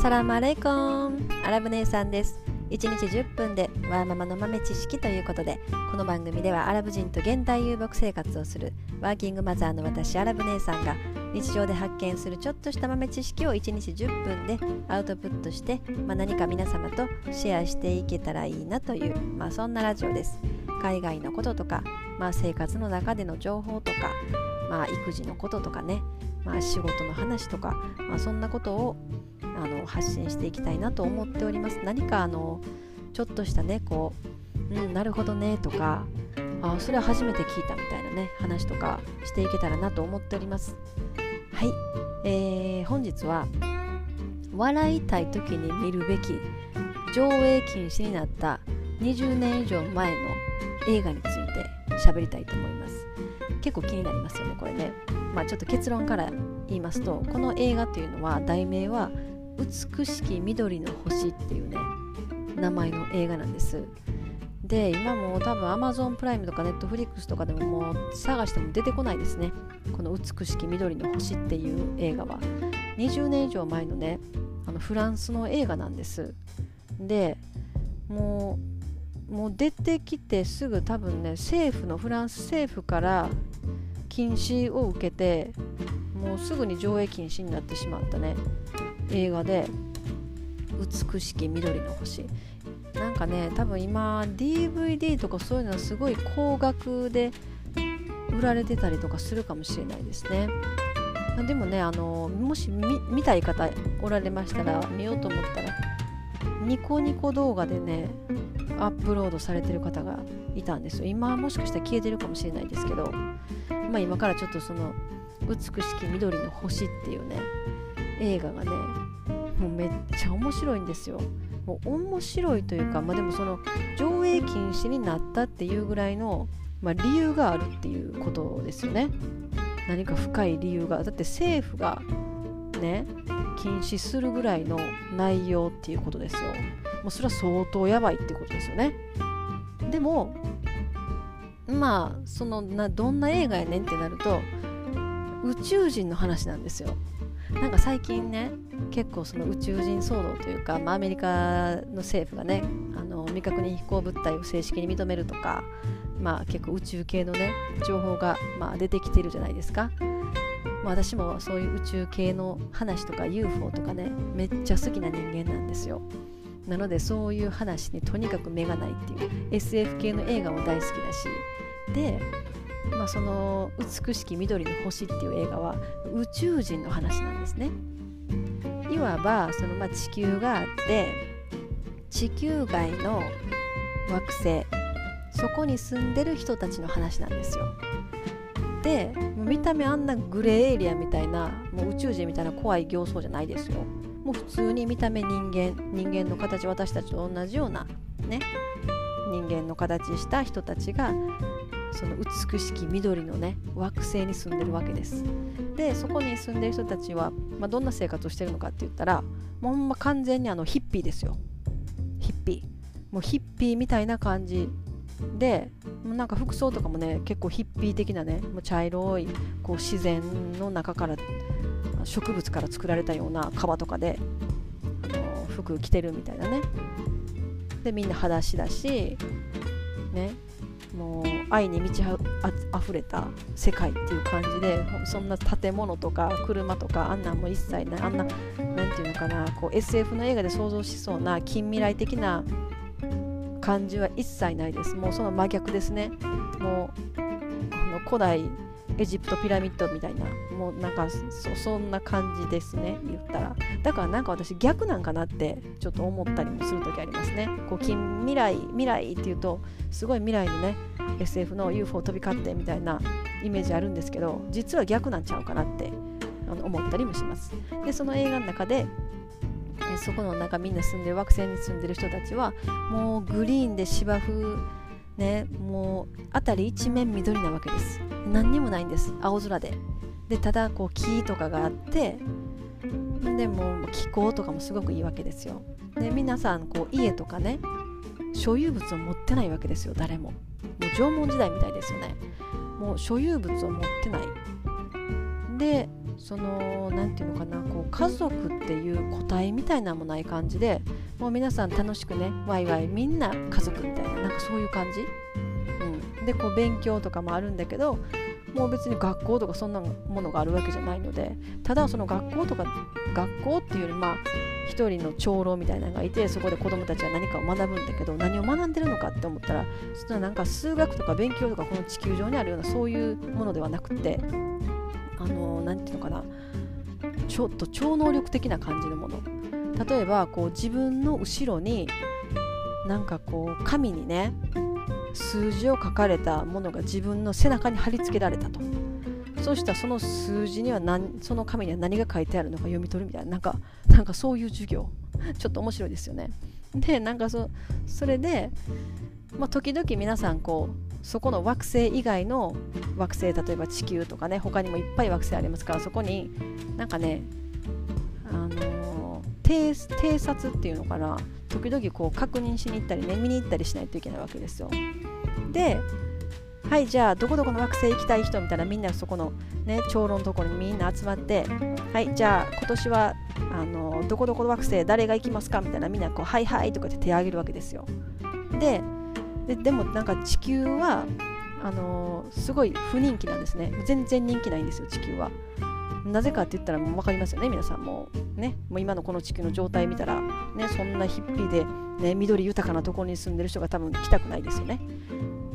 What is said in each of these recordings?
サラマレイコン。アラブ姉さんです。1日10分でワーママの豆知識ということでこの番組ではアラブ人と現代遊牧生活をするワーキングマザーの私アラブ姉さんが日常で発見するちょっとした豆知識を1日10分でアウトプットして、まあ、何か皆様とシェアしていけたらいいなという、まあ、そんなラジオです。海外のこととか、まあ、生活の中での情報とか、まあ、育児のこととかね、まあ、仕事の話とか、まあ、そんなことをあの発信していきたいなと思っております。何かあのちょっとしたねこううんなるほどねとかあそれは初めて聞いたみたいなね話とかしていけたらなと思っております。はい、えー、本日は笑いたい時に見るべき上映禁止になった20年以上前の映画について喋りたいと思います。結構気になりますよねこれね。まあちょっと結論から言いますとこの映画っていうのは題名は美しき緑の星っていうね名前の映画なんです。で今も多分 Amazon プライムとか Netflix とかでももう探しても出てこないですね。この美しき緑の星っていう映画は。20年以上前のねあのフランスの映画なんです。でもうもう出てきてすぐ多分ね政府のフランス政府から禁止を受けてもうすぐに上映禁止になってしまったね。映画で美しき緑の星。なんかね多分今 DVD とかそういうのはすごい高額で売られてたりとかするかもしれないですね。でもねあのもし見たい方おられましたら見ようと思ったらニコニコ動画でねアップロードされてる方がいたんですよ。今もしかしたら消えてるかもしれないですけど、まあ、今からちょっとその美しき緑の星っていうね映画がねもうめっちゃ面白いんですよ。もう面白いというか、まあ、でもその上映禁止になったっていうぐらいの、まあ、理由があるっていうことですよね。何か深い理由が。だって政府がね禁止するぐらいの内容っていうことですよ。もうそれは相当やばいってことですよね。でもまあそのなどんな映画やねんってなると宇宙人の話なんですよ。なんか最近ね結構その宇宙人騒動というか、まあ、アメリカの政府がねあの未確認飛行物体を正式に認めるとか、まあ、結構宇宙系のね情報が、まあ、出てきてるじゃないですか、まあ、私もそういう宇宙系の話とか UFO とかねめっちゃ好きな人間なんですよ。なのでそういう話にとにかく目がないっていう SF 系の映画も大好きだし。でまあ、その「美しき緑の星」っていう映画は宇宙人の話なんですね。いわばその、まあ、地球があって地球外の惑星そこに住んでる人たちの話なんですよ。で見た目あんなグレーエリアみたいなもう宇宙人みたいな怖い形相じゃないですよ。もう普通に見た目人間人間の形私たちと同じようなね人間の形した人たちがその美しき緑のね惑星に住んでるわけです。でそこに住んでる人たちは、まあ、どんな生活をしてるのかって言ったらもうほんま完全にあのヒッピーですよ。ヒッピー。もうヒッピーみたいな感じ。でもうなんか服装とかもね結構ヒッピー的なねもう茶色いこう自然の中から植物から作られたような革とかであの服着てるみたいなね。でみんな裸足だしね。もう愛に満ちあふれた世界っていう感じでそんな建物とか車とかあんなんも一切ないあんな何て言うのかなこう SF の映画で想像しそうな近未来的な感じは一切ないです。もうその真逆ですね。もうあの古代エジプトピラミッドみたいなもうなんかそんな感じですね言ったら。だからなんか私逆なんかなってちょっと思ったりもする時ありますね。こう近未来未来っていうとすごい未来のね SF の UFO 飛び交ってみたいなイメージあるんですけど実は逆なんちゃうかなって思ったりもします。でその映画の中でそこの中みんな住んでる惑星に住んでる人たちはもうグリーンで芝生ねもう辺り一面緑なわけです。何にもないんです。青空で。でただこう木とかがあってでも気候とかもすごくいいわけですよ。で皆さんこう家とかね所有物を持ってないわけですよ。誰も。もう縄文時代みたいですよね。もう所有物を持ってない。でその何て言うのかなこう家族っていう個体みたいなもない感じでもう皆さん楽しくねワイワイみんな家族みたいななんかそういう感じ、うん、でこう勉強とかもあるんだけどもう別に学校とかそんなものがあるわけじゃないのでただその学校とか学校っていうよりまあ一人の長老みたいなのがいてそこで子供たちは何かを学ぶんだけど何を学んでるのかって思ったらそなんか数学とか勉強とかこの地球上にあるようなそういうものではなくてあの何て言うのかなちょっと超能力的な感じのもの。例えばこう自分の後ろになんかこう紙にね数字を書かれたものが自分の背中に貼り付けられたと。そうしたらその数字には何その紙には何が書いてあるのか読み取るみたいななんかなんかそういう授業。ちょっと面白いですよね。でなんかそそれで、まあ、時々皆さんこうそこの惑星以外の惑星例えば地球とかね他にもいっぱい惑星ありますからそこになんかねあの偵偵察っていうのかな？時々こう確認しに行ったりね見に行ったりしないといけないわけですよ。ではいじゃあどこどこの惑星行きたい人みたいなみんなそこのね長老のところにみんな集まってはいじゃあ今年はあのどこどこの惑星誰が行きますかみたいなみんなこうはいはいとかって手を挙げるわけですよ。ででもなんか地球はあのすごい不人気なんですね。全然人気ないんですよ地球は。なぜかって言ったらもう分かりますよね皆さんもねもう今のこの地球の状態見たらねそんなヒッピーで、ね、緑豊かなところに住んでる人が多分来たくないですよね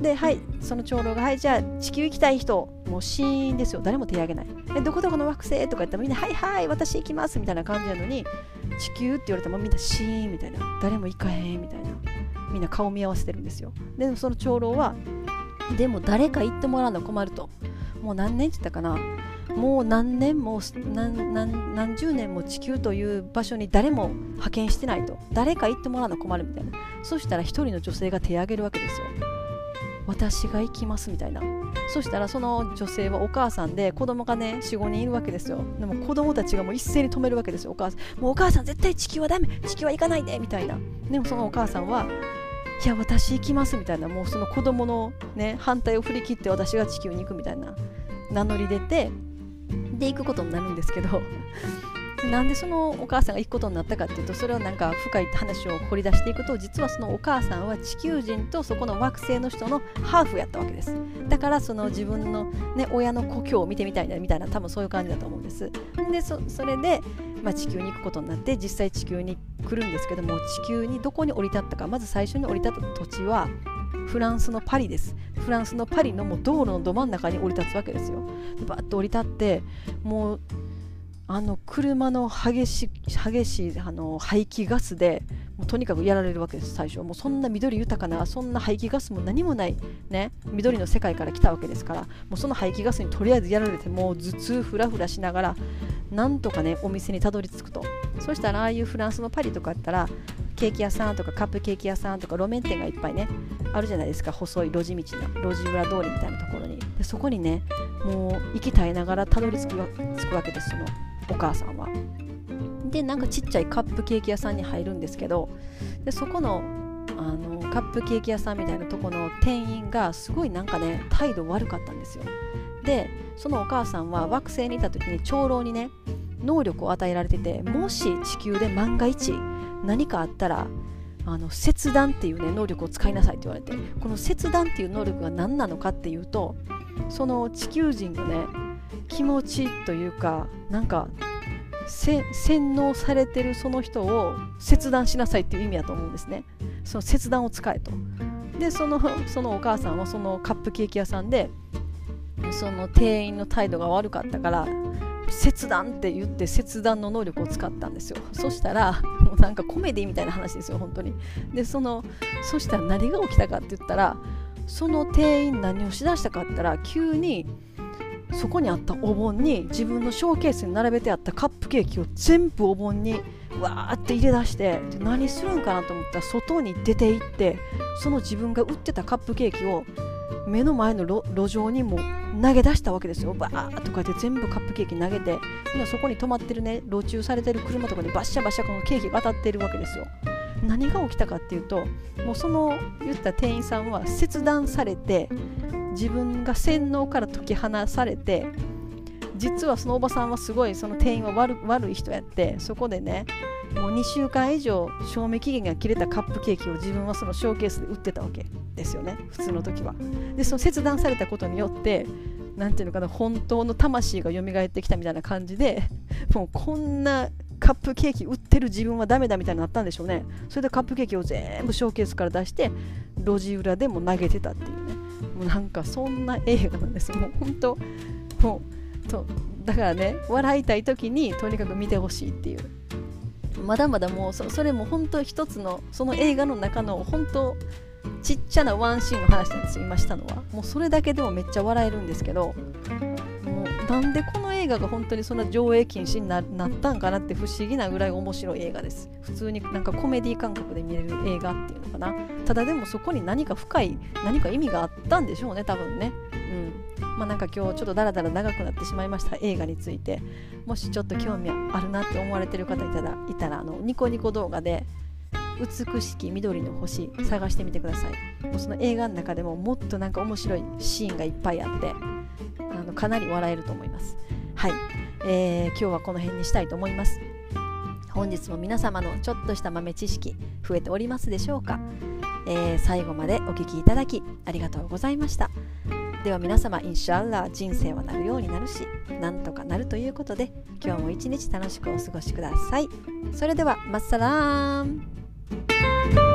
で、はい、その長老が、はい、じゃあ地球行きたい人、もうシーンですよ、誰も手挙げない。え、どこどこの惑星とか言ったらみんな、はいはい、私行きますみたいな感じなのに、地球って言われたらもみんなシーンみたいな、誰も行かへんみたいな、みんな顔見合わせてるんですよ。でもその長老は、でも誰か行ってもらうの困ると。もう何年って言ったかな、もう何年も何十年も地球という場所に誰も派遣してないと。誰か行ってもらうの困るみたいな。そしたら一人の女性が手を挙げるわけですよ。私が行きますみたいな。そしたらその女性はお母さんで子供がね45人いるわけですよ。でも子供たちがもう一斉に止めるわけですよお母さん。もうお母さん絶対地球はダメ。地球は行かないでみたいな。でもそのお母さんはいや私行きますみたいな。もうその子供のね反対を振り切って私が地球に行くみたいな。名乗り出てで行くことになるんですけど なんでそのお母さんが行くことになったかっていうとそれをなんか深い話を掘り出していくと実はそのお母さんは地球人とそこの惑星の人のハーフやったわけです。だからその自分の、ね、親の故郷を見てみたいなみたいな多分そういう感じだと思うんです。でそれで、まあ、地球に行くことになって実際地球に来るんですけども地球にどこに降り立ったかまず最初に降り立った土地はフランスのパリです。フランスのパリのもう道路のど真ん中に降り立つわけですよ。でバッと降り立ってもうあの車の激し激しいあの排気ガスでもうとにかくやられるわけです最初。もうそんな緑豊かなそんな排気ガスも何もない、ね、緑の世界から来たわけですからもうその排気ガスにとりあえずやられてもう頭痛ふらふらしながらなんとかねお店にたどり着くと。そしたらああいうフランスのパリとかやったらケーキ屋さんとかカップケーキ屋さんとか路面店がいっぱいねあるじゃないですか。細い路地道の路地裏通りみたいなところに。でそこにねもう息絶えながらたどり着く着くわけですそのお母さんは。でなんかちっちゃいカップケーキ屋さんに入るんですけどでそこのあのカップケーキ屋さんみたいなとこの店員がすごいなんかね態度悪かったんですよ。でそのお母さんは惑星にいた時に長老にね能力を与えられててもし地球で万が一何かあったらあの切断っていうね能力を使いなさいって言われてこの切断っていう能力が何なのかっていうとその地球人のね気持ちというかなんか洗脳されてるその人を切断しなさいっていう意味だと思うんですね。その切断を使えと。でそのそのお母さんはそのカップケーキ屋さんでその店員の態度が悪かったから切断って言って切断の能力を使ったんですよ。そしたらもうなんかコメディみたいな話ですよ本当に。でそのそしたら何が起きたかって言ったらその店員何をしだしたかったら急にそこにあったお盆に自分のショーケースに並べてあったカップケーキを全部お盆にわーって入れ出して何するんかなと思ったら外に出て行ってその自分が売ってたカップケーキを目の前の路上にも投げ出したわけですよ。バーとかで全部カップケーキ投げて今そこに止まってるね路中されてる車とかにバッシャバシャこのケーキが当たってるわけですよ。何が起きたかっていうともうその言った店員さんは切断されて自分が洗脳から解き放されて実はそのおばさんはすごいその店員は悪悪い人やってそこでねもう2週間以上賞味期限が切れたカップケーキを自分はそのショーケースで売ってたわけですよね普通の時は。でその切断されたことによって何ていうのかな本当の魂が蘇ってきたみたいな感じで もうこんなカップケーキ売ってる自分はダメだみたいになったんでしょうね。それでカップケーキを全部ショーケースから出して路地裏でも投げてたっていうね。もうなんかそんな映画なんです。もう本当もうとだからね笑いたい時にとにかく見てほしいっていう。まだまだもうそれも本当一つのその映画の中の本当ちっちゃなワンシーンの話なんですよ今したのは。もうそれだけでもめっちゃ笑えるんですけどもうなんでこの映画が本当にそんな上映禁止になったんかなって不思議なぐらい面白い映画です。普通になんかコメディ感覚で見れる映画っていうのかな。ただでもそこに何か深い何か意味があったんでしょうね多分ね。うん。まあなんか今日ちょっとダラダラ長くなってしまいました映画についてもしちょっと興味あるなって思われてる方いたらいたらあのニコニコ動画で美しき緑の星探してみてください。もうその映画の中でももっとなんか面白いシーンがいっぱいあってあのかなり笑えると思います。はい、えー、今日はこの辺にしたいと思います。本日も皆様のちょっとした豆知識増えておりますでしょうか、えー、最後までお聴きいただきありがとうございました。では皆様インシャアラー人生はなるようになるしなんとかなるということで今日も一日楽しくお過ごしくださいそれではマッサラーン Thank you.